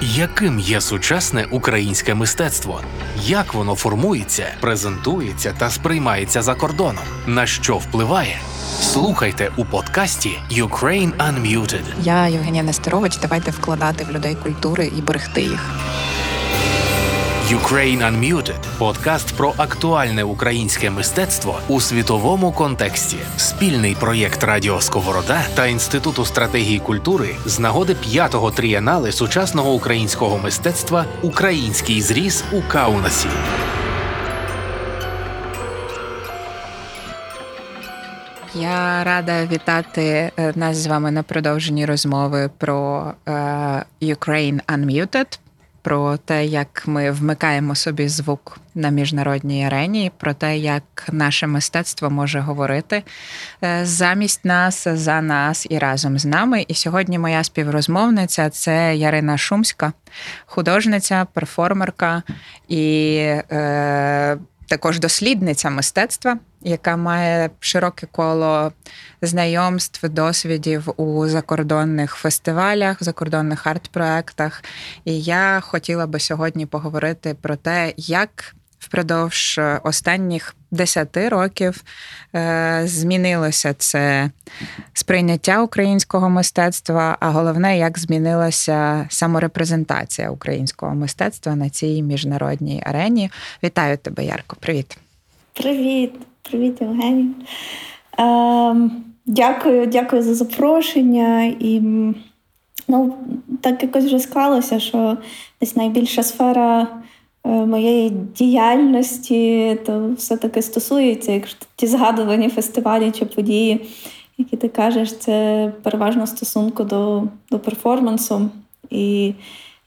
Яким є сучасне українське мистецтво? Як воно формується, презентується та сприймається за кордоном? На що впливає? Слухайте у подкасті Ukraine Unmuted. Я Євгенія Нестерович. Давайте вкладати в людей культури і берегти їх. Ukraine Unmuted – подкаст про актуальне українське мистецтво у світовому контексті. Спільний проєкт Радіо Сковорода та Інституту стратегії культури з нагоди п'ятого трієнали сучасного українського мистецтва Український зріз у Каунасі. Я рада вітати е, нас з вами на продовженні розмови про е, Ukraine Unmuted, про те, як ми вмикаємо собі звук на міжнародній арені, про те, як наше мистецтво може говорити е, замість нас, за нас і разом з нами. І сьогодні моя співрозмовниця це Ярина Шумська, художниця, перформерка і. Е, також дослідниця мистецтва, яка має широке коло знайомств, досвідів у закордонних фестивалях, закордонних арт-проектах. І я хотіла би сьогодні поговорити про те, як впродовж останніх десяти років е, змінилося це сприйняття українського мистецтва, а головне, як змінилася саморепрезентація українського мистецтва на цій міжнародній арені. Вітаю тебе, Ярко. Привіт. Привіт, привіт, Євгеній. Е, Дякую, дякую за запрошення. І ну, так якось вже склалося, що десь найбільша сфера. Е, моєї діяльності, то все-таки стосується, якщо ті згадувані фестивалі чи події, які ти кажеш, це переважно стосунку до до перформансу. І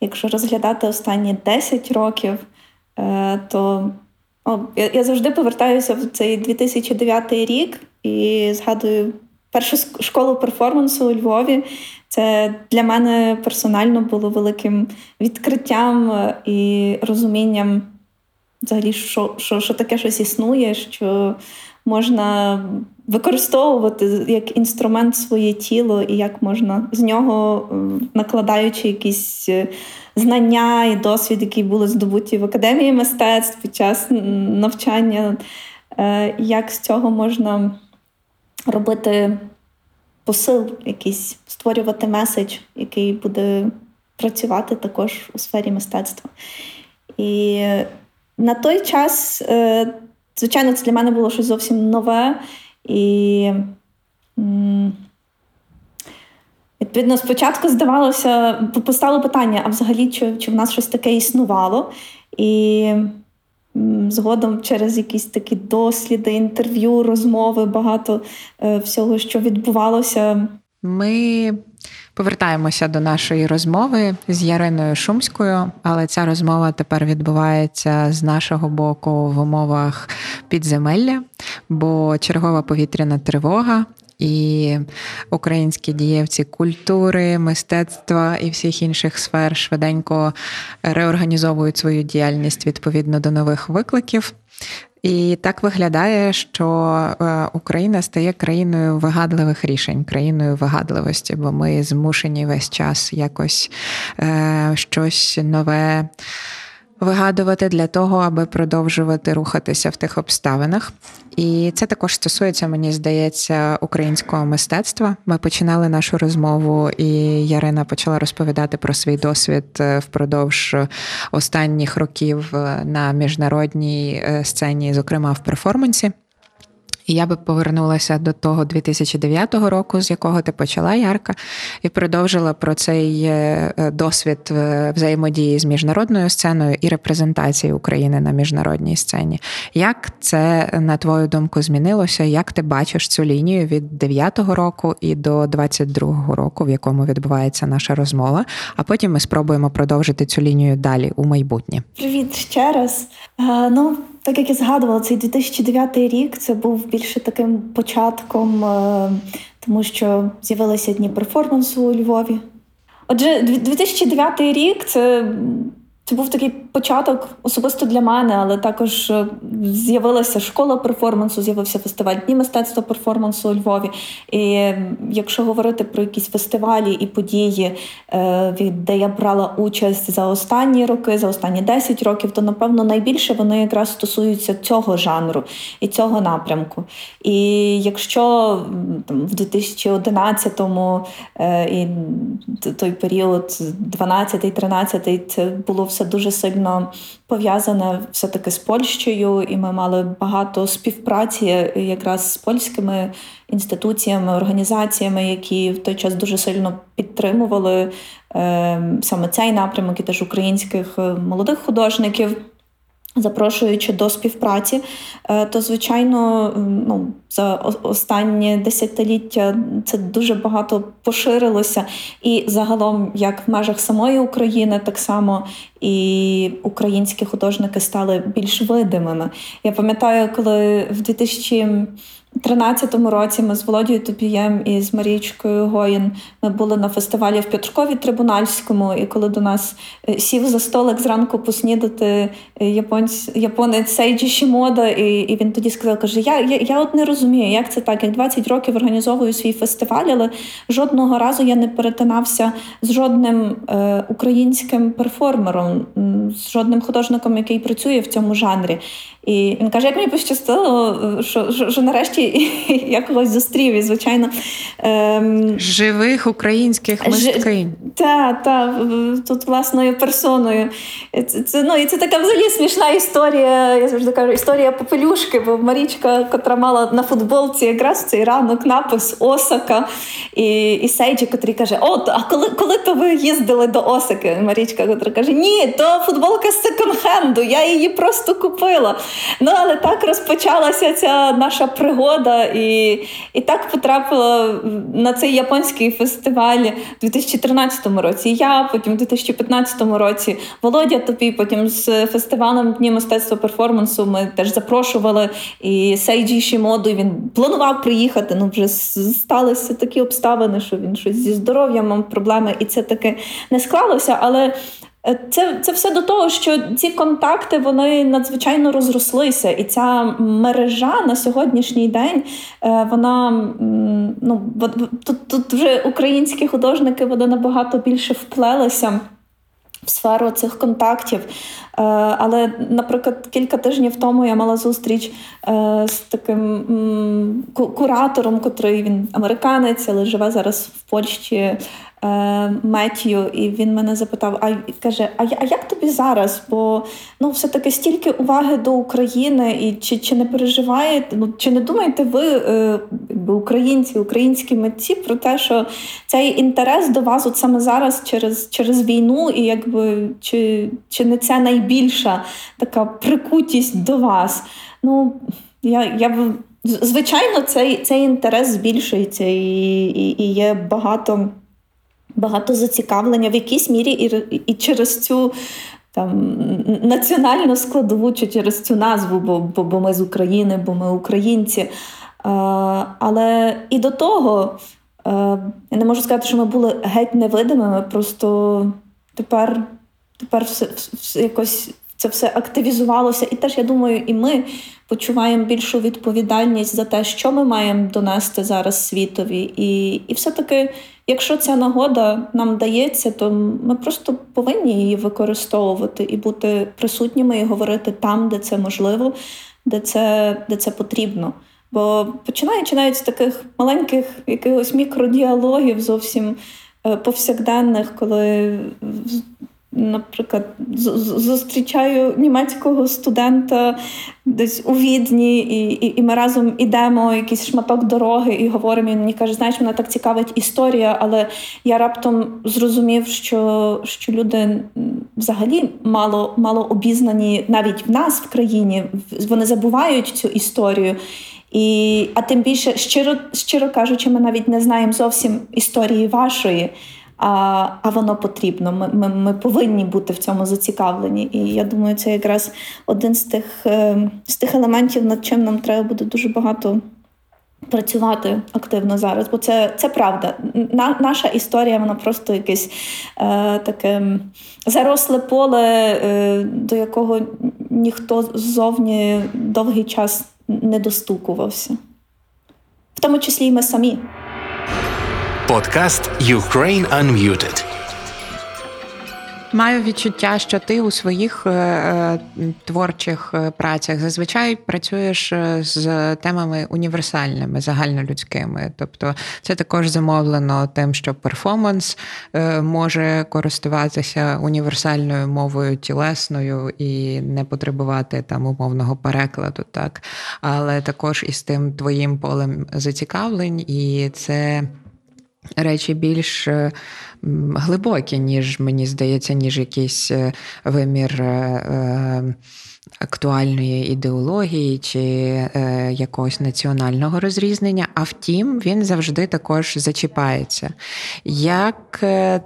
якщо розглядати останні 10 років, е, то о, я, я завжди повертаюся в цей 2009 рік і згадую першу школу перформансу у Львові. Це для мене персонально було великим відкриттям е, і розумінням, взагалі, що, що, що таке щось існує, що можна використовувати як інструмент своє тіло, і як можна з нього, е, накладаючи якісь е, знання і досвід, які були здобуті в академії мистецтв під час навчання, як з цього можна робити посил, якийсь створювати меседж, який буде працювати також у сфері мистецтва. І на той час, е, звичайно, це для мене було щось зовсім нове. І відповідно, спочатку здавалося, постало питання: а взагалі, чи, чи в нас щось таке існувало? І Згодом через якісь такі досліди, інтерв'ю, розмови, багато е, всього, що відбувалося. Ми повертаємося до нашої розмови з Яриною Шумською, але ця розмова тепер відбувається з нашого боку в умовах підземелля, бо чергова повітряна тривога і українські дієвці культури, мистецтва і всіх інших сфер швиденько реорганізовують свою діяльність відповідно до нових викликів. І так виглядає, що е, Україна стає країною вигадливих рішень, країною вигадливості, бо ми змушені весь час якось е, щось нове вигадувати для того, аби продовжувати рухатися в тих обставинах. І це також стосується, мені здається, українського мистецтва. Ми починали нашу розмову, і Ярина почала розповідати про свій досвід е, впродовж останніх років е, на міжнародній е, сцені, зокрема в перформансі. Я би повернулася до того 2009 року, з якого ти почала Ярка, і продовжила про цей е, е, досвід е, взаємодії з міжнародною сценою і репрезентації України на міжнародній сцені. Як це, на твою думку, змінилося? Як ти бачиш цю лінію від 9-го року і до 22-го року, в якому відбувається наша розмова? А потім ми спробуємо продовжити цю лінію далі у майбутнє. Привіт ще раз. А, ну так як я згадувала, цей 2009 рік це був більше таким початком, е, тому що з'явилися дні перформансу у Львові. Отже, 2009 рік це це був такий початок особисто для мене, але також е, з'явилася школа перформансу, з'явився фестиваль Дні мистецтва перформансу у Львові. І якщо говорити про якісь фестивалі і події, е, де я брала участь за останні роки, за останні 10 років, то напевно найбільше вони якраз стосуються цього жанру і цього напрямку. І якщо там, в 2011-му е, і той період, 12-13, це було все дуже сильно пов'язане все-таки з Польщею, і ми мали багато співпраці якраз з польськими інституціями, організаціями, які в той час дуже сильно підтримували е, саме цей напрямок і теж українських е, молодих художників. Запрошуючи до співпраці, е, то звичайно, ну за останні десятиліття це дуже багато поширилося, і загалом, як в межах самої України, так само і українські художники стали більш видимими. Я пам'ятаю, коли в 2000 2013 році ми з Володією Тобієм і з Марічкою Гоїн ми були на фестивалі в Петрукові Трибунальському, і коли до нас е, сів за столик зранку поснідати е, японець, японець Сейджі Шімода, і і він тоді сказав: каже: Я я, я от не розумію, як це так. Як 20 років організовую свій фестиваль, але жодного разу я не перетинався з жодним е, українським перформером, з жодним художником, який працює в цьому жанрі. І він каже, як мені пощастило, що що, що нарешті я когось зустрів. І, звичайно, ем... живих українських мисткинь. Так, так, тут власною персоною. Це, це, ну, І це така взагалі смішна історія. Я завжди кажу, історія попелюшки, бо Марічка, котра мала на футболці якраз цей ранок напис Осака і і Сейджі, котрий каже: О, а коли коли то ви їздили до Осаки? Марічка, котра каже, Ні, то футболка з секонд-хенду, я її просто купила. Ну, але так розпочалася ця наша пригода, і і так потрапила на цей японський фестиваль у 2013 році. Я потім у 2015 році Володя Топі, потім з фестивалем Дні мистецтва перформансу ми теж запрошували і Сейджі Шімоду. і Він планував приїхати. Ну вже сталися такі обставини, що він щось зі здоров'ям мав проблеми, і це таки не склалося. Але це це все до того, що ці контакти вони надзвичайно розрослися, і ця мережа на сьогоднішній день е, вона ну тут тут вже українські художники вони набагато більше вплелися в сферу цих контактів. Е, але, наприклад, кілька тижнів тому я мала зустріч з таким куратором, котрий він американець, але живе зараз в Польщі. Е, Меттію, і він мене запитав: а каже: А а як тобі зараз? Бо ну, все-таки стільки уваги до України, і чи чи не переживаєте? Ну чи не думаєте ви, е, українці, українські митці, про те, що цей інтерес до вас от саме зараз через через війну, і якби чи, чи не це найбільша така прикутість до вас? Ну я я б. Звичайно, цей цей інтерес збільшується і, і, і є багато багато зацікавлення в якійсь мірі і, і через цю. Там національну складову чи через цю назву, бо бо, бо ми з України, бо ми українці. Е, але і до того е, я не можу сказати, що ми були геть невидимими. Просто тепер тепер все, все якось це все активізувалося. І теж я думаю, і ми почуваємо більшу відповідальність за те, що ми маємо донести зараз світові. І, І все-таки. Якщо ця нагода нам дається, то ми просто повинні її використовувати і бути присутніми і говорити там, де це можливо, де це, де це потрібно. Бо починаючи навіть з таких маленьких якихось мікродіалогів, зовсім е, повсякденних, коли Наприклад, зустрічаю німецького студента десь у відні, і і, і ми разом ідемо якийсь шматок дороги і говоримо. Він мені каже, знаєш, мене так цікавить історія, але я раптом зрозумів, що що люди взагалі мало мало обізнані навіть в нас в країні. Вони забувають цю історію. І, А тим більше, щиро, щиро кажучи, ми навіть не знаємо зовсім історії вашої а а воно потрібно. Ми, ми, Ми повинні бути в цьому зацікавлені. І я думаю, це якраз один з тих, е, з тих елементів, над чим нам треба буде дуже багато Працювати активно зараз, бо це це правда. На, Наша історія, вона просто якесь е, таке заросле поле, е, до якого ніхто ззовні довгий час не достукувався, в тому числі і ми самі. Подкаст Ukraine Unmuted. Маю відчуття, що ти у своїх е, е, творчих е, працях зазвичай працюєш з темами універсальними, загальнолюдськими. Тобто, це також замовлено тим, що перформанс може користуватися універсальною мовою тілесною і не потребувати там умовного перекладу, так але також із тим твоїм полем зацікавлень, і це речі більш глибокі, ніж мені здається, ніж якийсь е, вимір. Е, е, актуальної ідеології чи е, якогось національного розрізнення, а втім, він завжди також зачіпається. Як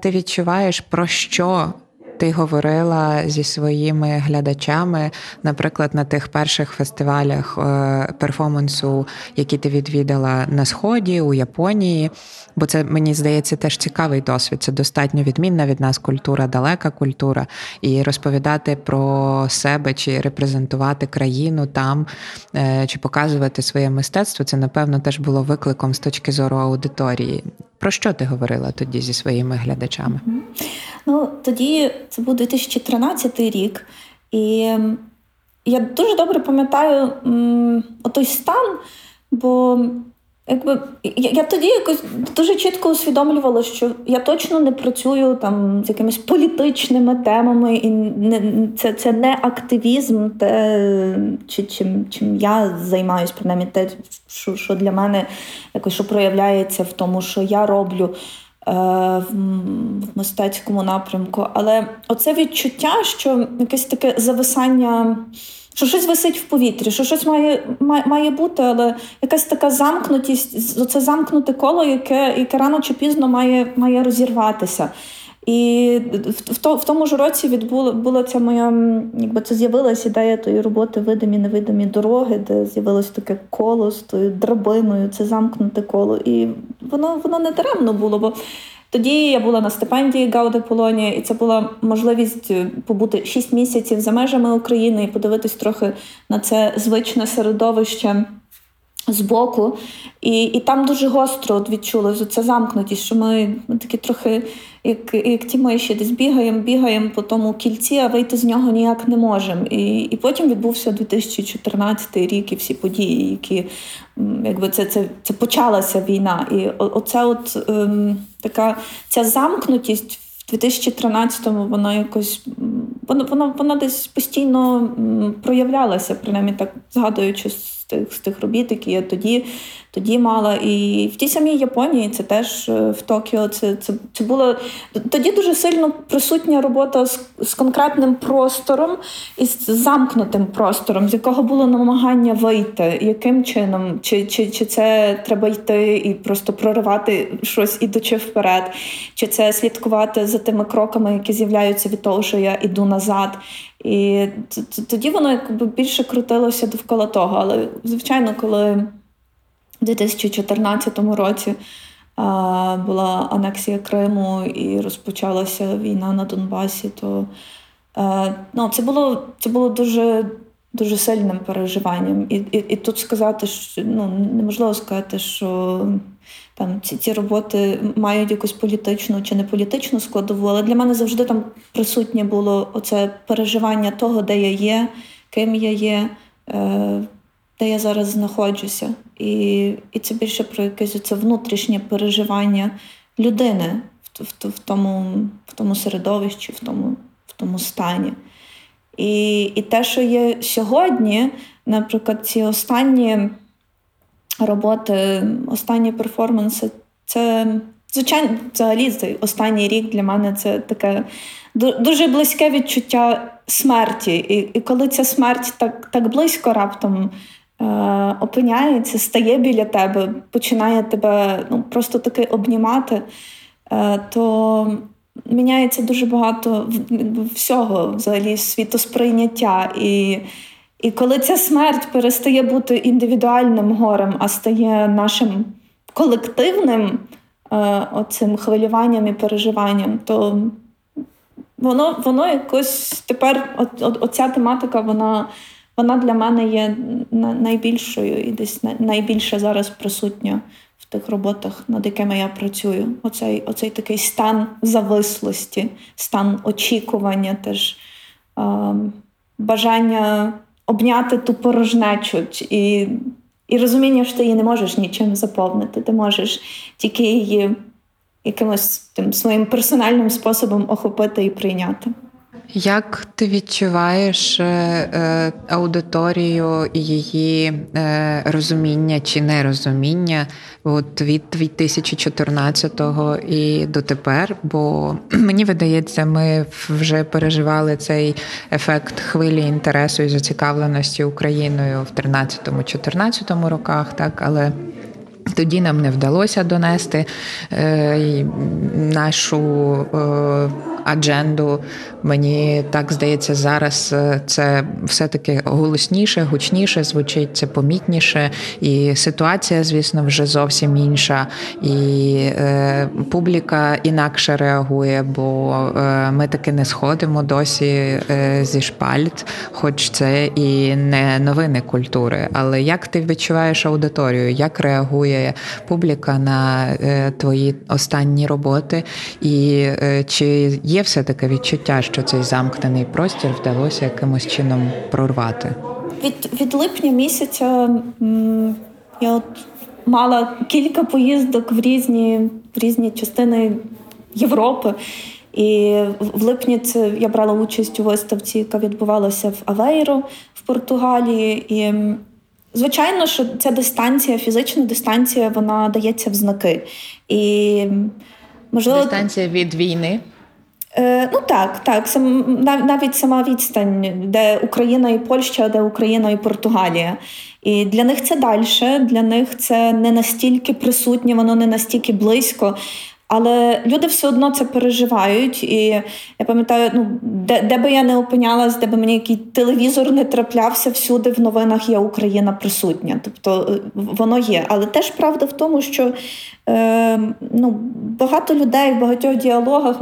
ти відчуваєш, про що ти говорила зі своїми глядачами, наприклад, на тих перших фестивалях перформансу, які ти відвідала на Сході, у Японії? бо це мені здається теж цікавий досвід. Це достатньо відмінна від нас культура, далека культура, і розповідати про себе чи репрезентувати країну там, е, чи показувати своє мистецтво. Це напевно теж було викликом з точки зору аудиторії. Про що ти говорила тоді зі своїми глядачами? Ну тоді це був 2013 рік, і я дуже добре пам'ятаю м, отой стан, бо Якби я, тоді якось дуже чітко усвідомлювала, що я точно не працюю там з якимись політичними темами, і не це це не активізм, те, чи, чим чим я займаюся, принаймні те, що що для мене якось що проявляється в тому, що я роблю е, в мистецькому напрямку. Але оце відчуття, що якесь таке зависання що щось висить в повітрі, що щось має має, має бути, але якась така замкнутість, це замкнуте коло, яке яке рано чи пізно має має розірватися. І в в, в тому ж році відбула була ця моя, якби це з'явилася ідея тої роботи видимі, невидимі дороги, де з'явилось таке коло з тою драбиною, це замкнуте коло. І воно воно не даремно було. бо тоді я була на стипендії Гауде Полонія, і це була можливість е, побути 6 місяців за межами України і подивитись трохи на це звичне середовище збоку. І і там дуже гостро відчули ця замкнутість, що ми, ми такі трохи, як як ті миші, десь бігаємо, бігаємо по тому кільці, а вийти з нього ніяк не можемо. І і потім відбувся 2014 рік і всі події, які якби це це, це почалася війна. І оце от ем, така ця замкнутість. В 2013-му вона якось вона, вона, вона десь постійно проявлялася, принаймні так згадуючи тих з тих робіт, які я тоді тоді мала. І в тій самій Японії це теж е, в Токіо. Це це, це було тоді дуже сильно присутня робота з, з конкретним простором і з замкнутим простором, з якого було намагання вийти, яким чином, чи, чи, чи це треба йти і просто проривати щось ідучи вперед, чи це слідкувати за тими кроками, які з'являються від того, що я іду назад. І тоді воно якби більше крутилося довкола того. Але, звичайно, коли в 2014 році була анексія Криму і розпочалася війна на Донбасі, то ну, це було це було дуже дуже сильним переживанням. І і, і тут сказати, що ну, неможливо сказати, що там ці ці роботи мають якусь політичну чи не політичну складову, але для мене завжди там присутнє було оце переживання того, де я є, ким я є, е, де я зараз знаходжуся. І і це більше про якесь це внутрішнє переживання людини в, в, в, тому в тому середовищі, в тому, в тому стані. І, І те, що є сьогодні, наприклад, ці останні роботи, останні перформанси. Це, звичайно, взагалі цей останній рік для мене це таке дуже близьке відчуття смерті. І і коли ця смерть так так близько раптом опиняється, стає біля тебе, починає тебе ну, просто таки обнімати, е, то міняється дуже багато всього, взагалі, світосприйняття. І І коли ця смерть перестає бути індивідуальним горем, а стає нашим колективним е, оцим хвилюванням і переживанням, то воно воно якось тепер от, от, оця тематика, вона вона для мене є найбільшою і десь найбільше зараз присутня в тих роботах, над якими я працюю. Оцей оцей такий стан завислості, стан очікування, теж е, бажання обняти ту порожнечу і і розуміння, що ти її не можеш нічим заповнити. Ти можеш тільки її якимось тим своїм персональним способом охопити і прийняти. Як ти відчуваєш е, е, аудиторію і її е, розуміння чи нерозуміння от від 2014-го і дотепер? Бо мені видається, ми вже переживали цей ефект хвилі інтересу і зацікавленості Україною в 13-14 роках, так але. Тоді нам не вдалося донести е, нашу е, адженду. Мені так здається, зараз е, це все-таки голосніше, гучніше звучить, це помітніше, і ситуація, звісно, вже зовсім інша. І е, публіка інакше реагує, бо е, ми таки не сходимо досі е, зі шпальт, хоч це і не новини культури. Але як ти відчуваєш аудиторію? Як реагує публіка на е, твої останні роботи? І е, чи є є все таке відчуття, що цей замкнений простір вдалося якимось чином прорвати? Від від липня місяця я от мала кілька поїздок в різні в різні частини Європи. І в липні це я брала участь у виставці, яка відбувалася в Авейро в Португалії. І звичайно, що ця дистанція, фізична дистанція, вона дається в знаки. І можливо дистанція від війни. Е, ну так, так. Сам, навіть сама відстань, де Україна і Польща, де Україна і Португалія. І для них це далі, для них це не настільки присутнє, воно не настільки близько. Але люди все одно це переживають. І я пам'ятаю, ну де де би я не опинялась, де би мені який телевізор не траплявся, всюди в новинах є Україна присутня. Тобто е, воно є. Але теж правда в тому, що е, ну, багато людей в багатьох діалогах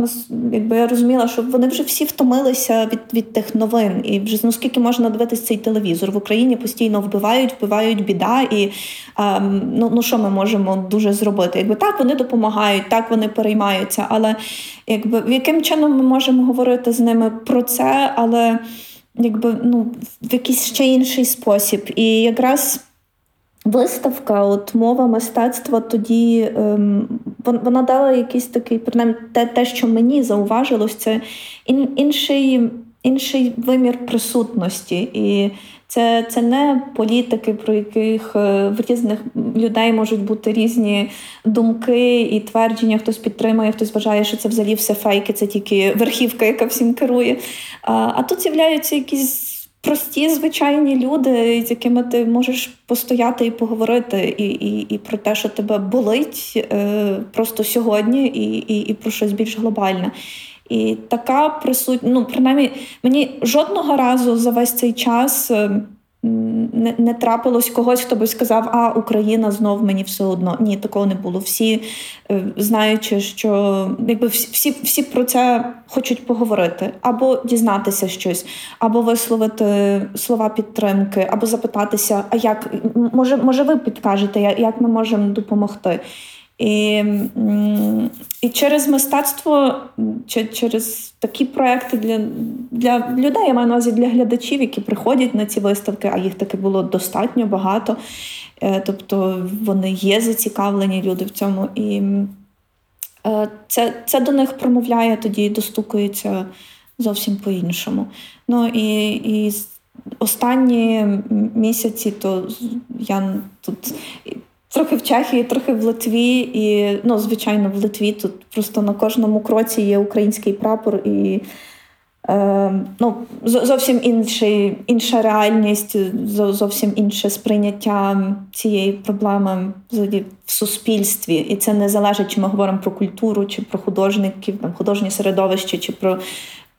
якби я розуміла, що вони вже всі втомилися від від тих новин. І вже ну, скільки можна дивитися цей телевізор в Україні постійно вбивають, вбивають біда. І е, ну, ну що ми можемо дуже зробити? Якби так вони допомагають, так вони переймаються. Але якби яким чином ми можемо говорити з ними про це, але якби ну в якийсь ще інший спосіб. І якраз. Виставка, от мова мистецтва тоді ем, вона дала якийсь такий, принаймні те, те, що мені зауважилось, це ін, інший інший вимір присутності. І це це не політики, про яких е, в різних людей можуть бути різні думки і твердження. Хтось підтримує, хтось вважає, що це взагалі все фейки, це тільки верхівка, яка всім керує. А, а тут з'являються якісь прості звичайні люди, з якими ти можеш постояти і поговорити, і і, і про те, що тебе болить е, просто сьогодні, і, і, і про щось більш глобальне. І така присутня, ну принаймні, мені жодного разу за весь цей час. Е, не не трапилось когось, хто би сказав, а Україна знов мені все одно. Ні, такого не було. Всі е, знаючи, що якби всі всі про це хочуть поговорити, або дізнатися щось, або висловити слова підтримки, або запитатися, а як може, може ви підкажете, як ми можемо допомогти. І і через мистецтво, через такі проекти для для людей, я маю на увазі для глядачів, які приходять на ці виставки, а їх таки було достатньо багато. Е, тобто вони є зацікавлені люди в цьому. І е, це це до них промовляє, тоді достукується зовсім по-іншому. Ну і і останні місяці, то я тут Трохи в Чехії, трохи в Литві, і ну, звичайно, в Литві тут просто на кожному кроці є український прапор, і е, ну, зовсім інший, інша реальність, зовсім інше сприйняття цієї проблеми в суспільстві. І це не залежить, чи ми говоримо про культуру, чи про художників, там, художнє середовище, чи про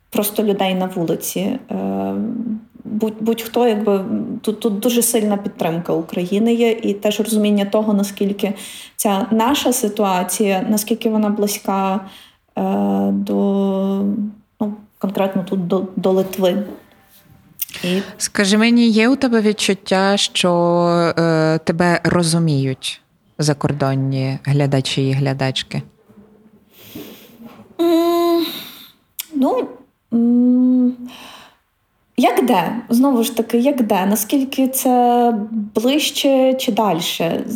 просто людей на вулиці. Е, будь-хто, якби тут тут дуже сильна підтримка України є, і теж розуміння того, наскільки ця наша ситуація, наскільки вона близька е, до ну, конкретно тут до, до Литви. І... Скажи мені, є у тебе відчуття, що е, тебе розуміють закордонні глядачі і глядачки? Mm, ну. Mm, як де? Знову ж таки, як де? Наскільки це ближче чи далі?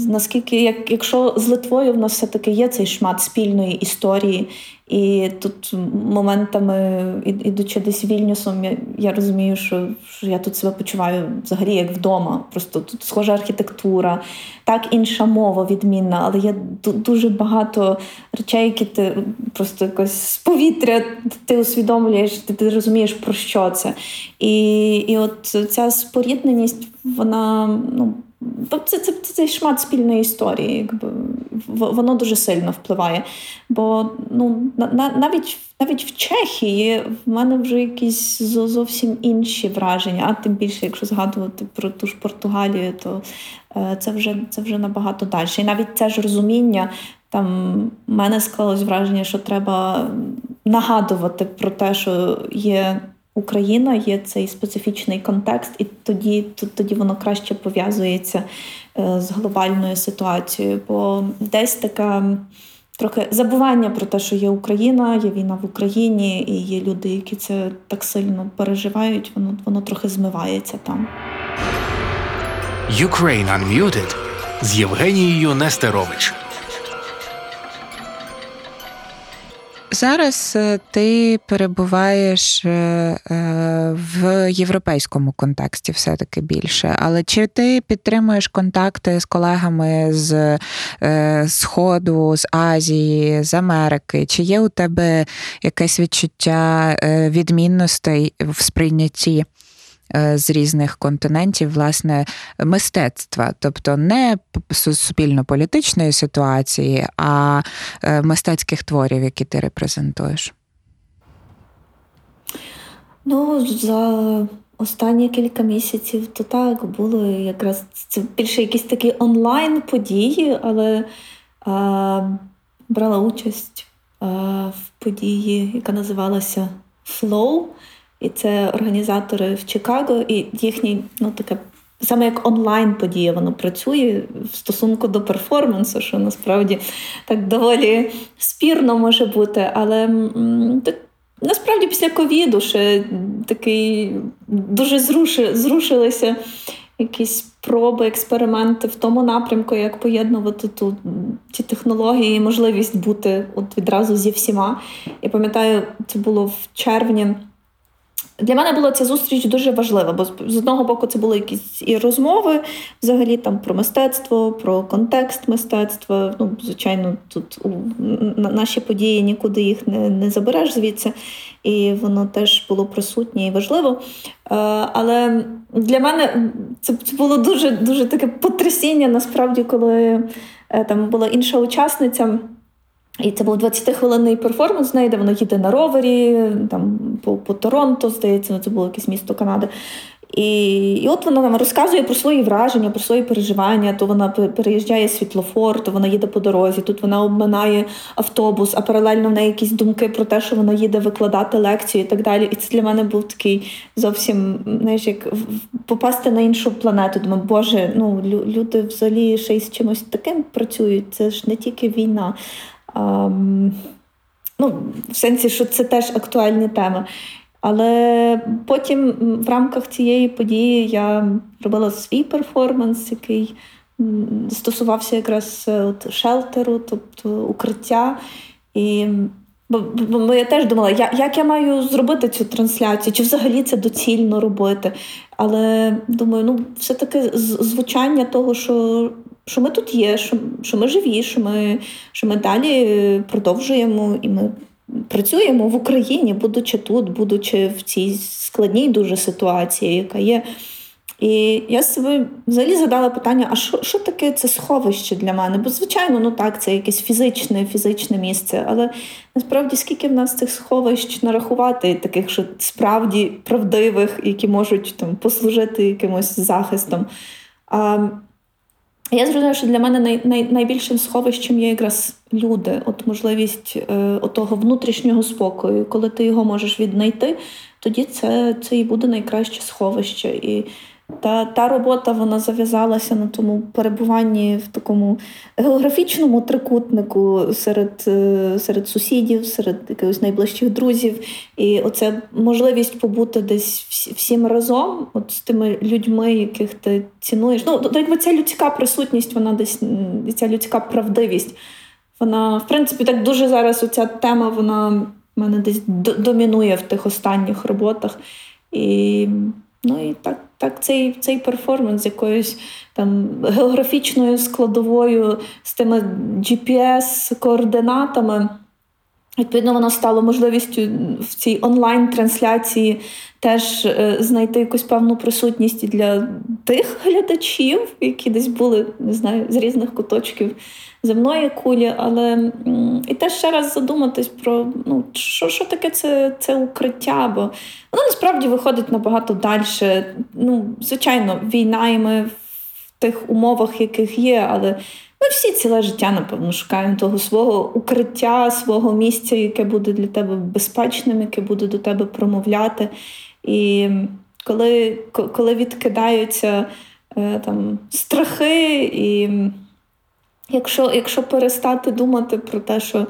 Наскільки, як, якщо з Литвою в нас все-таки є цей шмат спільної історії, і тут моментами, ідучи десь Вільнюсом, я я розумію, що, що я тут себе почуваю взагалі як вдома. Просто тут схожа архітектура, так інша мова відмінна, але є дуже багато речей, які ти просто якось з повітря ти усвідомлюєш, ти, ти розумієш, про що це. І і от ця спорідненість, вона ну. Це це, це, це шмат спільної історії, якби воно дуже сильно впливає. Бо ну, на, навіть навіть в Чехії в мене вже якісь зовсім інші враження, а тим більше, якщо згадувати про ту ж Португалію, то е, це вже це вже набагато далі. І навіть це ж розуміння, там в мене склалось враження, що треба нагадувати про те, що є. Україна є цей специфічний контекст, і тоді тоді воно краще пов'язується е, з глобальною ситуацією. Бо десь така трохи забування про те, що є Україна, є війна в Україні, і є люди, які це так сильно переживають, воно воно трохи змивається там. Ukraine Unmuted з Євгенією Нестерович. Зараз е, ти перебуваєш е, е, в європейському контексті, все-таки більше. Але чи ти підтримуєш контакти з колегами з Сходу, з Азії, з Америки? Чи є у тебе якесь відчуття відмінностей в сприйнятті? Е, з різних континентів власне мистецтва, тобто не суспільно-політичної ситуації, а е, мистецьких творів, які ти репрезентуєш? Ну, за останні кілька місяців то так було якраз це більше якісь такі онлайн-події, але а, брала участь а, в події, яка називалася Flow. І це організатори в Чикаго, і їхній, ну таке саме як онлайн-подія, воно працює в стосунку до перформансу, що насправді так доволі спірно може бути. Але так, насправді після ковіду ще такий дуже зруши, зрушилися якісь проби, експерименти в тому напрямку, як поєднувати ту, ті технології і можливість бути от відразу зі всіма. Я пам'ятаю, це було в червні. Для мене була ця зустріч дуже важлива, бо з одного боку це були якісь і розмови взагалі там про мистецтво, про контекст мистецтва. Ну, звичайно, тут у наші події нікуди їх не не забереш звідси, і воно теж було присутнє і важливо. Е, але для мене це було дуже дуже таке потрясіння, насправді, коли е, там була інша учасниця. І це був 20-хвилинний перформанс з неї, де вона їде на ровері, там по по Торонто, здається, ну, це було якесь місто Канади. І і от вона нам розказує про свої враження, про свої переживання. То вона переїжджає світлофор, то вона їде по дорозі, тут вона обминає автобус, а паралельно в неї якісь думки про те, що вона їде викладати лекцію і так далі. І це для мене був такий зовсім знаєш, як попасти на іншу планету. Думаю, Боже, ну люди взагалі ще й з чимось таким працюють. Це ж не тільки війна. Ну, В сенсі, що це теж актуальні теми. Але потім в рамках цієї події я робила свій перформанс, який стосувався якраз е, от шелтеру, тобто укриття. І Бо, бо я теж думала, як, як я маю зробити цю трансляцію, чи взагалі це доцільно робити. Але думаю, ну все-таки звучання того, що що ми тут є, що що ми живі, що ми, що ми далі продовжуємо і ми працюємо в Україні, будучи тут, будучи в цій складній дуже ситуації, яка є. І я собі взагалі задала питання: а що що таке це сховище для мене? Бо, звичайно, ну так, це якесь фізичне, фізичне місце. Але насправді скільки в нас цих сховищ нарахувати, таких, що справді правдивих, які можуть там послужити якимось захистом. А, я зрозуміла, що для мене най, най, найбільшим сховищем є якраз люди, от можливість е, отого внутрішнього спокою. Коли ти його можеш віднайти, тоді це це і буде найкраще сховище. І та та робота вона зав'язалася на тому перебуванні в такому географічному трикутнику серед е, серед сусідів, серед якихось найближчих друзів. І оце можливість побути десь всім разом, от з тими людьми, яких ти цінуєш. Ну, то якби ця людська присутність, вона десь ця людська правдивість. Вона, в принципі, так дуже зараз оця тема, вона в мене десь домінує в тих останніх роботах. І ну і так так, цей цей перформанс якоюсь там географічною складовою, з тими GPS-координатами. Відповідно, воно стало можливістю в цій онлайн-трансляції теж е, знайти якусь певну присутність для тих глядачів, які десь були, не знаю, з різних куточків земної кулі. Але і теж ще раз задуматись про ну, що що таке це це укриття, бо воно насправді виходить набагато далі. Ну, Звичайно, війна, і ми в тих умовах, яких є, але. Ми всі ціле життя, напевно, шукаємо того свого укриття, свого місця, яке буде для тебе безпечним, яке буде до тебе промовляти. І коли коли відкидаються е, там страхи, і якщо якщо перестати думати про те, що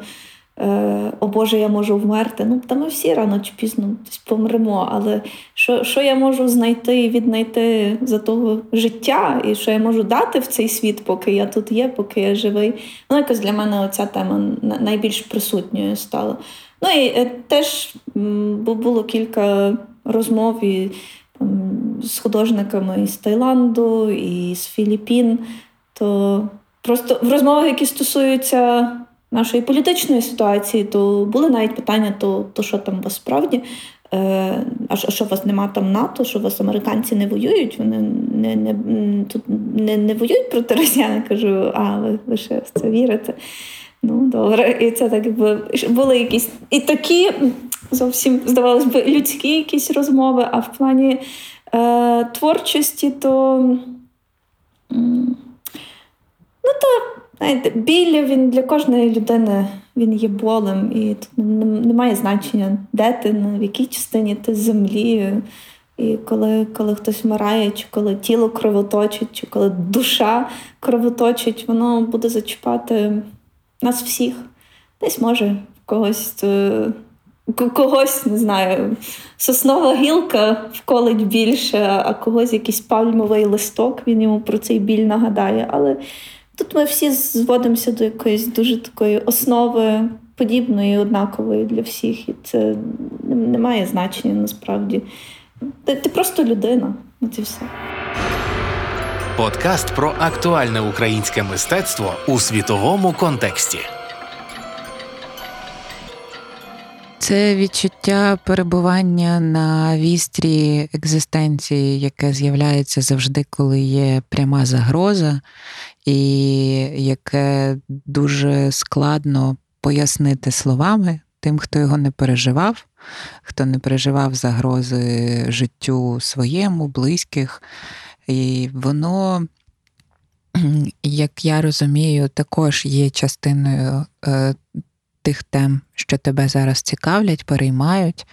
о Боже, я можу вмерти. Ну, та ми всі рано чи пізно помремо. Але що що я можу знайти і віднайти за того життя, і що я можу дати в цей світ, поки я тут є, поки я живий. Ну, якось для мене оця тема найбільш присутньою стала. Ну і е, теж було кілька розмов і, з художниками із Таїланду, і з Філіппін. То просто в розмовах, які стосуються нашої політичної ситуації, то були навіть питання, то то що там вас справді, е, а що у вас нема там НАТО, що вас американці не воюють, вони не не, тут не, не воюють проти росіян. Я кажу, а ви, ще в це вірите? Ну, добре, і це так якби були якісь і такі зовсім здавалось би людські якісь розмови, а в плані е, творчості, то. Ну, то Знаєте, біль він для кожної людини він є болем, і тут немає значення, де ти, в якій частині ти землі. І коли коли хтось вмирає, чи коли тіло кровоточить, чи коли душа кровоточить, воно буде зачіпати нас всіх. Десь може когось когось, не знаю, соснова гілка вколить більше, а когось якийсь пальмовий листок, він йому про цей біль нагадає. Але Тут ми всі зводимося до якоїсь дуже такої основи подібної, однакової для всіх. І це не має значення насправді. Ти, ти просто людина. Це все. Подкаст про актуальне українське мистецтво у світовому контексті. Це відчуття перебування на вістрі екзистенції, яке з'являється завжди, коли є пряма загроза, і яке дуже складно пояснити словами тим, хто його не переживав, хто не переживав загрози життю своєму, близьких. І воно, як я розумію, також є частиною е, тих тем, що тебе зараз цікавлять, переймають.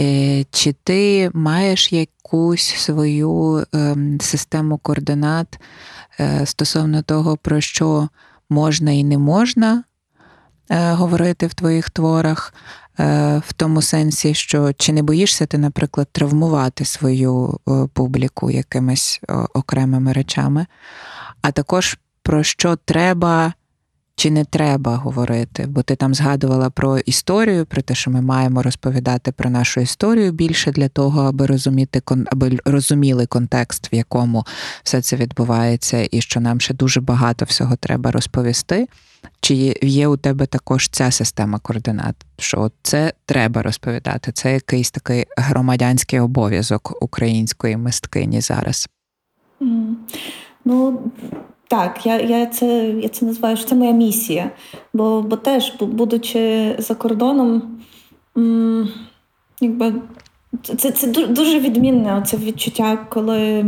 Е, чи ти маєш якусь свою ем, систему координат е, стосовно того, про що можна і не можна е, говорити в твоїх творах? В тому сенсі, що чи не боїшся ти, наприклад, травмувати свою публіку якимись окремими речами, а також про що треба чи не треба говорити? Бо ти там згадувала про історію, про те, що ми маємо розповідати про нашу історію більше для того, аби розуміти аби розуміли контекст, в якому все це відбувається, і що нам ще дуже багато всього треба розповісти. Чи є у тебе також ця система координат? Що це треба розповідати? Це якийсь такий громадянський обов'язок української мисткині зараз? Mm. Ну так, я я, це я це називаю, що це моя місія. Бо бо теж, будучи за кордоном, якби це це дуже відмінне це відчуття, коли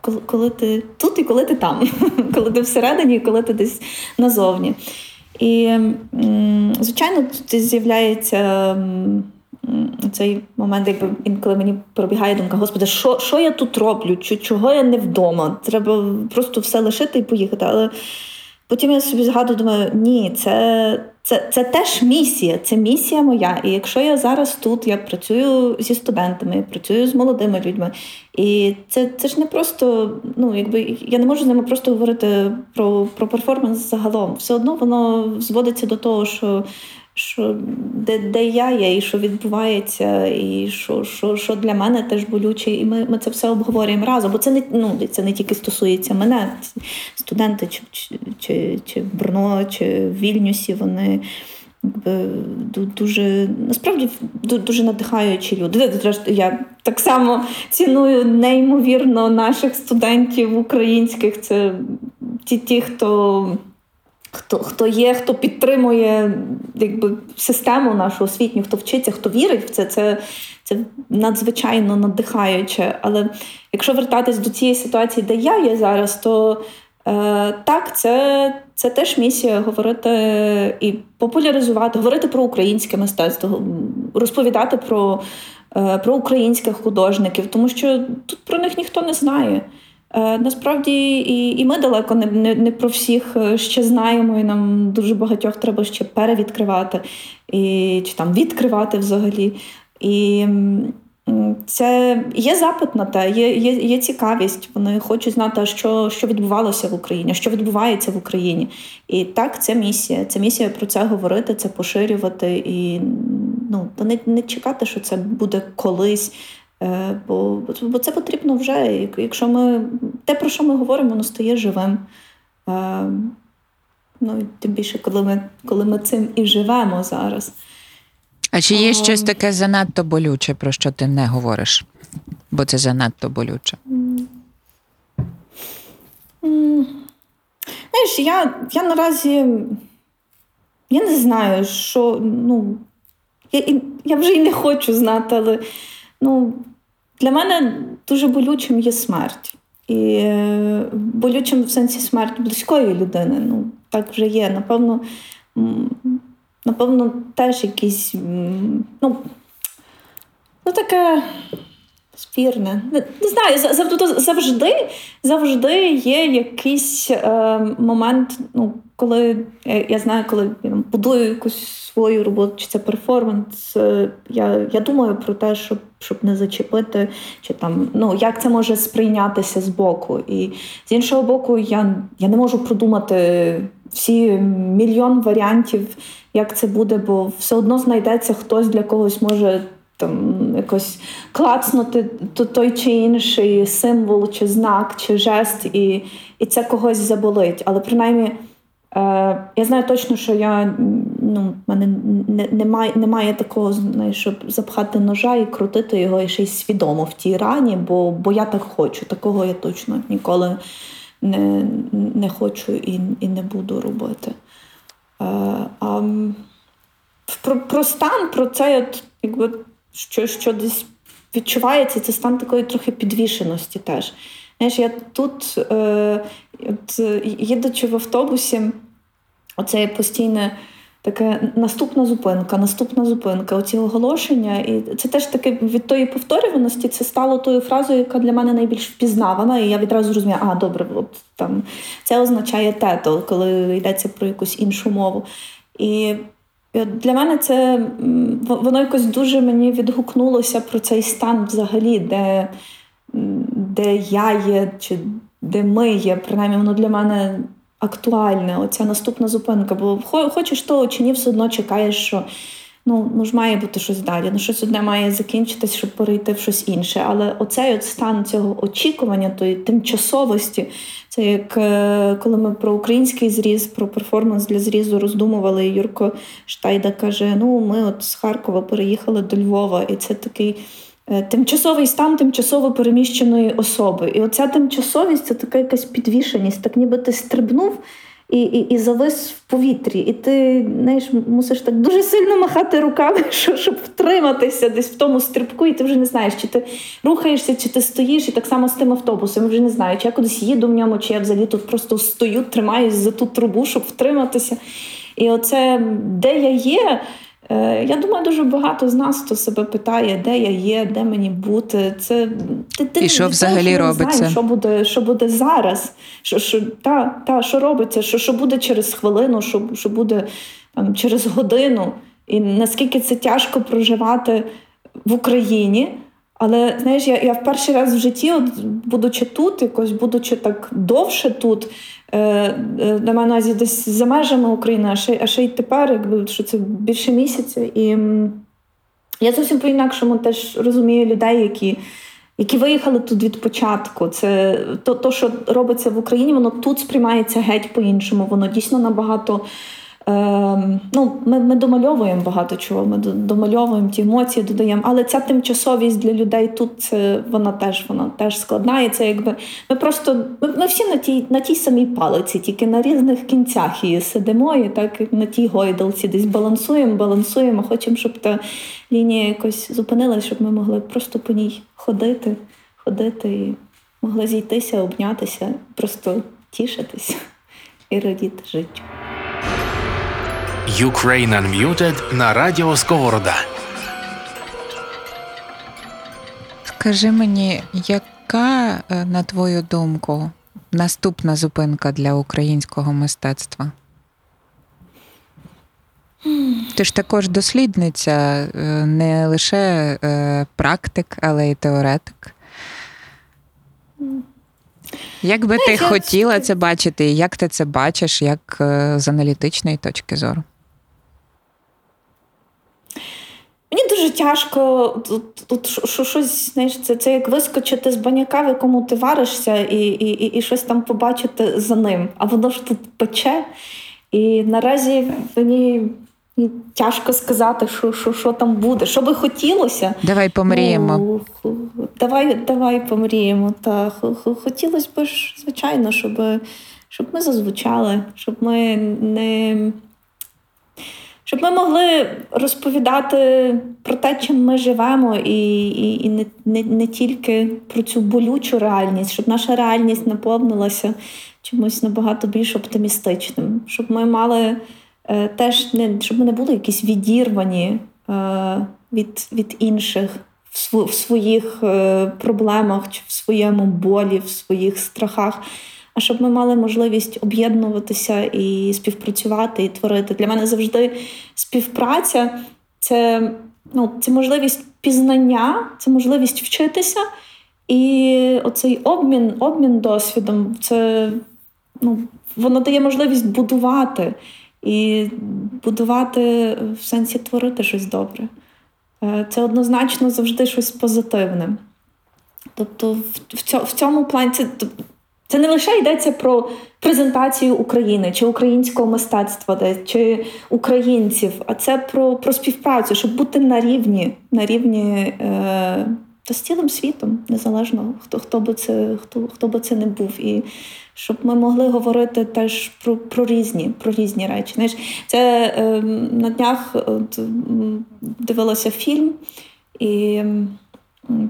коли, коли ти тут і коли ти там, коли ти всередині, і коли ти десь назовні. І, звичайно, тут з'являється цей момент, якби інколи мені пробігає думка, господи, що що я тут роблю? Чого я не вдома? Треба просто все лишити і поїхати. Але потім я собі згадую, думаю, ні, це це, це теж місія, це місія моя. І якщо я зараз тут, я працюю зі студентами, я працюю з молодими людьми. І це це ж не просто, ну якби я не можу з ними просто говорити про про перформанс загалом. Все одно воно зводиться до того, що що де де я є, і що відбувається, і що що, що для мене теж болюче. І ми ми це все обговорюємо разом. Бо це не ну, це не тільки стосується мене. Студенти чи чи, чи в Брно, чи в Вільнюсі, вони дуже насправді дуже надихаючі люди. Я так само ціную неймовірно наших студентів українських. Це ті, ті, хто. Хто хто є, хто підтримує якби, систему нашу освітню, хто вчиться, хто вірить в це, це це надзвичайно надихаюче. Але якщо вертатись до цієї ситуації, де я є зараз, то е, так, це це теж місія говорити і популяризувати, говорити про українське мистецтво, розповідати про, е, про українських художників, тому що тут про них ніхто не знає. Е, насправді і і ми далеко не, не не, про всіх е, ще знаємо, і нам дуже багатьох треба ще перевідкривати і чи там відкривати взагалі. І це є запит на те, є є, є цікавість. Вони хочуть знати, що що відбувалося в Україні, що відбувається в Україні. І так, це місія. Це місія про це говорити, це поширювати і ну, не, не чекати, що це буде колись. Е, бо бо це потрібно вже. Якщо ми те, про що ми говоримо, воно стає живим. Е, ну, Тим більше, коли ми коли ми цим і живемо зараз. А чи є щось таке занадто болюче, про що ти не говориш? Бо це занадто болюче. Знаєш, я я наразі я не знаю, що ну, я я вже й не хочу знати, але ну, для мене дуже болючим є смерть. І е, болючим в сенсі смерть близької людини. Ну, так вже є. Напевно, напевно, теж якісь, ну, ну таке спірне. Не, знаю, завжди завжди є якийсь е, момент, ну, коли я, я знаю, коли я будую якусь свою роботу, чи це перформанс. Е, я я думаю про те, щоб щоб не зачепити, чи там ну як це може сприйнятися з боку. І з іншого боку, я, я не можу продумати всі мільйон варіантів, як це буде, бо все одно знайдеться хтось для когось може. Там якось клацнути той чи інший символ, чи знак, чи жест, і і це когось заболить. Але принаймні е, я знаю точно, що я ну, в мене не, немає немає такого, знаєш, щоб запхати ножа і крутити його і ще й свідомо в тій рані, бо бо я так хочу. Такого я точно ніколи не не хочу і і не буду робити. Е, а Про про стан, про це, якби, що що десь відчувається, це стан такої трохи підвішеності теж. Знаєш, Я тут, е, от, їдучи в автобусі, оце постійне таке наступна зупинка, наступна зупинка, оці оголошення. І це теж таке від тої повторюваності це стало тою фразою, яка для мене найбільш впізнавана. І я відразу розумію, а добре, от там це означає тето, коли йдеться про якусь іншу мову. І для мене це воно якось дуже мені відгукнулося про цей стан взагалі, де де я є, чи де ми є. Принаймні, воно для мене актуальне, оця наступна зупинка. Бо хочеш того чи ні, все одно чекаєш, що ну, ну ж має бути щось далі. Ну, щось одне має закінчитись, щоб перейти в щось інше. Але оцей от стан цього очікування, тої тимчасовості, це як е, коли ми про український зріз, про перформанс для зрізу роздумували. Юрко Штайда каже: Ну, ми от з Харкова переїхали до Львова, і це такий. Е, тимчасовий стан тимчасово переміщеної особи. І оця тимчасовість це така якась підвішеність, так ніби ти стрибнув і і, і завис в повітрі. І ти знаєш, мусиш так дуже сильно махати руками, щоб втриматися десь в тому стрибку, і ти вже не знаєш, чи ти рухаєшся, чи ти стоїш, і так само з тим автобусом. Вже не знаю, чи я кудись їду в ньому, чи я взагалі тут просто стою, тримаюсь за ту трубу, щоб втриматися. І оце де я є. Е, я думаю, дуже багато з нас хто себе питає, де я є, де мені бути. Це ти, ти І що взагалі того, робиться? Знаєш, що буде що буде зараз? Що що, та, та, що робиться? Що що буде через хвилину, що що буде там, через годину? І наскільки це тяжко проживати в Україні? Але знаєш, я я в перший раз в житті, от, будучи тут, якось будучи так довше тут, на мене увазі десь за межами України, а ще а ще й тепер, якби що це більше місяця. І я зовсім по-інакшому теж розумію людей, які які виїхали тут від початку. Це то, то, що робиться в Україні, воно тут сприймається геть по-іншому. Воно дійсно набагато. Ем, ну, Ми ми домальовуємо багато чого, ми домальовуємо ті емоції, додаємо. Але ця тимчасовість для людей тут це вона теж вона теж складна. І це якби ми просто ми, ми всі на тій на тій самій палиці, тільки на різних кінцях її сидимо, і так на тій гойдалці десь балансуємо, балансуємо, хочемо, щоб та лінія якось зупинилась, щоб ми могли просто по ній ходити, ходити і могли зійтися, обнятися, просто тішитися і радіти життю. Ukraine Unmuted на радіо Сковорода. Скажи мені, яка, е, на твою думку, наступна зупинка для українського мистецтва? Ти ж також дослідниця, е, не лише е, практик, але й теоретик. Як би ти хотіла це бачити, і як ти це бачиш, як з аналітичної точки зору? Мені дуже тяжко тут, тут щось, знаєш, це це як вискочити з баняка, в якому ти варишся, і і, і, щось там побачити за ним. А воно ж тут пече. І наразі мені тяжко сказати, що що, що там буде. Що би хотілося. Давай помріємо. Ну, Давай давай помріємо. Та Хотілося б, звичайно, щоб, щоб ми зазвучали, щоб ми не щоб ми могли розповідати про те, чим ми живемо, і і, і не, не, не тільки про цю болючу реальність, щоб наша реальність наповнилася чимось набагато більш оптимістичним, щоб ми мали теж не щоб ми не були якісь відірвані е, від від інших в, в своїх е, проблемах, чи в своєму болі, в своїх страхах а щоб ми мали можливість об'єднуватися і співпрацювати і творити. Для мене завжди співпраця це ну, це можливість пізнання, це можливість вчитися. І оцей обмін, обмін досвідом, це ну, воно дає можливість будувати і будувати в сенсі творити щось добре. Е, це однозначно завжди щось позитивне. Тобто, в цьому плані це це не лише йдеться про презентацію України чи українського мистецтва, чи українців, а це про про співпрацю, щоб бути на рівні на рівні е, та з цілим світом, незалежно хто хто би це хто, хто би це не був. І щоб ми могли говорити теж про про різні про різні речі. Знаєш, Це е, на днях от, дивилася фільм і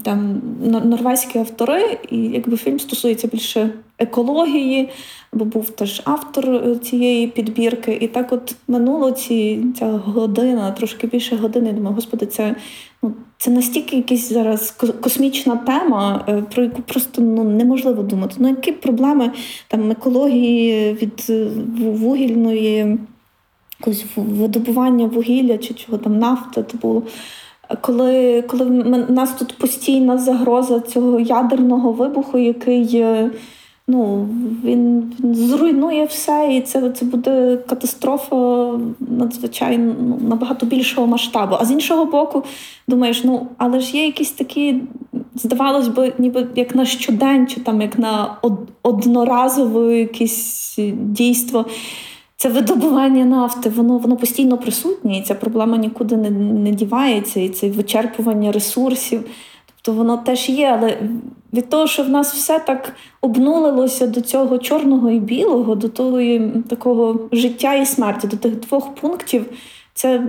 там норвезькі автори, і якби фільм стосується більше екології, бо був теж автор е, цієї підбірки. І так от минуло ці ця година, трошки більше години. Думаю, господи, це ну це настільки якась зараз космічна тема, е, про яку просто ну неможливо думати. Ну які проблеми там екології від е, вугільної якось видобування вугілля чи чого там нафта, то було коли коли в нас тут постійна загроза цього ядерного вибуху, який ну, він, він зруйнує все, і це це буде катастрофа надзвичайно ну, набагато більшого масштабу. А з іншого боку, думаєш, ну але ж є якісь такі, здавалось би, ніби як на щодень, чи там як на одноразове якесь дійство. Це видобування нафти, воно воно постійно присутнє, і ця проблема нікуди не не дівається, і це вичерпування ресурсів. Тобто воно теж є, але від того, що в нас все так обнулилося до цього чорного і білого, до того такого життя і смерті, до тих двох пунктів, це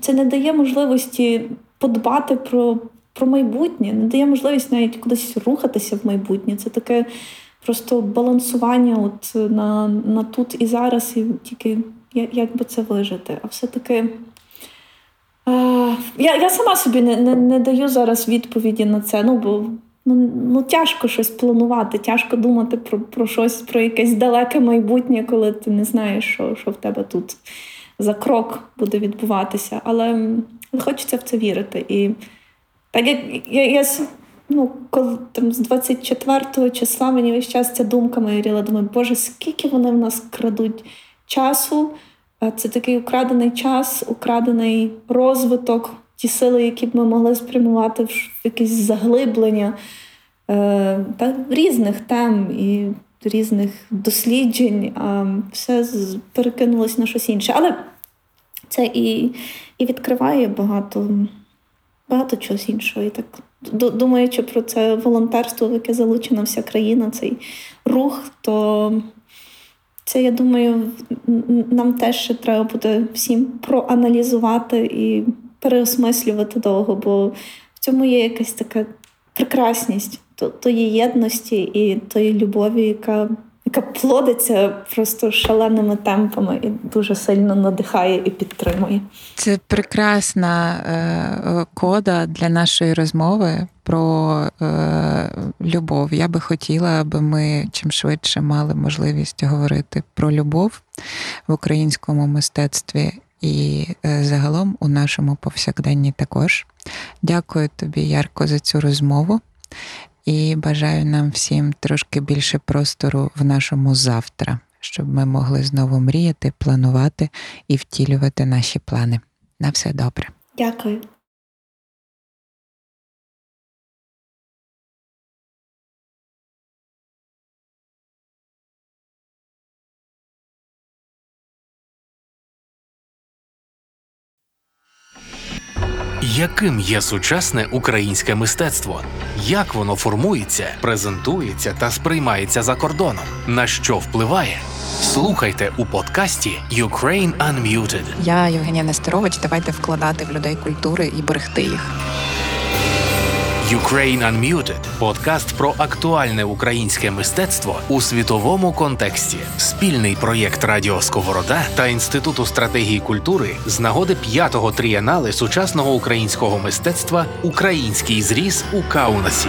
це не дає можливості подбати про про майбутнє, не дає можливість навіть кудись рухатися в майбутнє. Це таке просто балансування от на на тут і зараз, і тільки як би це вижити. А все-таки. Я я сама собі не не, не даю зараз відповіді на це. Ну, бо ну, ну тяжко щось планувати, тяжко думати про про щось, про якесь далеке майбутнє, коли ти не знаєш, що що в тебе тут за крок буде відбуватися. Але хочеться в це вірити. І так як я, я ну, коли там з 24 числа мені весь час ця думка моя думаю, Боже, скільки вони в нас крадуть часу. Це такий украдений час, украдений розвиток, ті сили, які б ми могли спрямувати в якесь заглиблення е, та, різних тем і різних досліджень, все перекинулось на щось інше. Але це і і відкриває багато багато чогось іншого. І так думаючи про це волонтерство, в яке залучена вся країна, цей рух, то це, я думаю, нам теж ще треба буде всім проаналізувати і переосмислювати довго, бо в цьому є якась така прекрасність тої єдності і тої любові, яка яка плодиться просто шаленими темпами і дуже сильно надихає і підтримує. Це прекрасна е, кода для нашої розмови про е, любов. Я би хотіла, аби ми чим швидше мали можливість говорити про любов в українському мистецтві. І е, загалом у нашому повсякденні також. Дякую тобі, Ярко, за цю розмову і бажаю нам всім трошки більше простору в нашому завтра, щоб ми могли знову мріяти, планувати і втілювати наші плани. На все добре. Дякую. Яким є сучасне українське мистецтво? Як воно формується, презентується та сприймається за кордоном? На що впливає? Слухайте у подкасті Ukraine Unmuted. Я Євгенія Нестерович. Давайте вкладати в людей культури і берегти їх. Ukraine Unmuted – подкаст про актуальне українське мистецтво у світовому контексті. Спільний проєкт Радіо Сковорода та Інституту стратегії культури з нагоди п'ятого трієнали сучасного українського мистецтва Український зріз у Каунасі.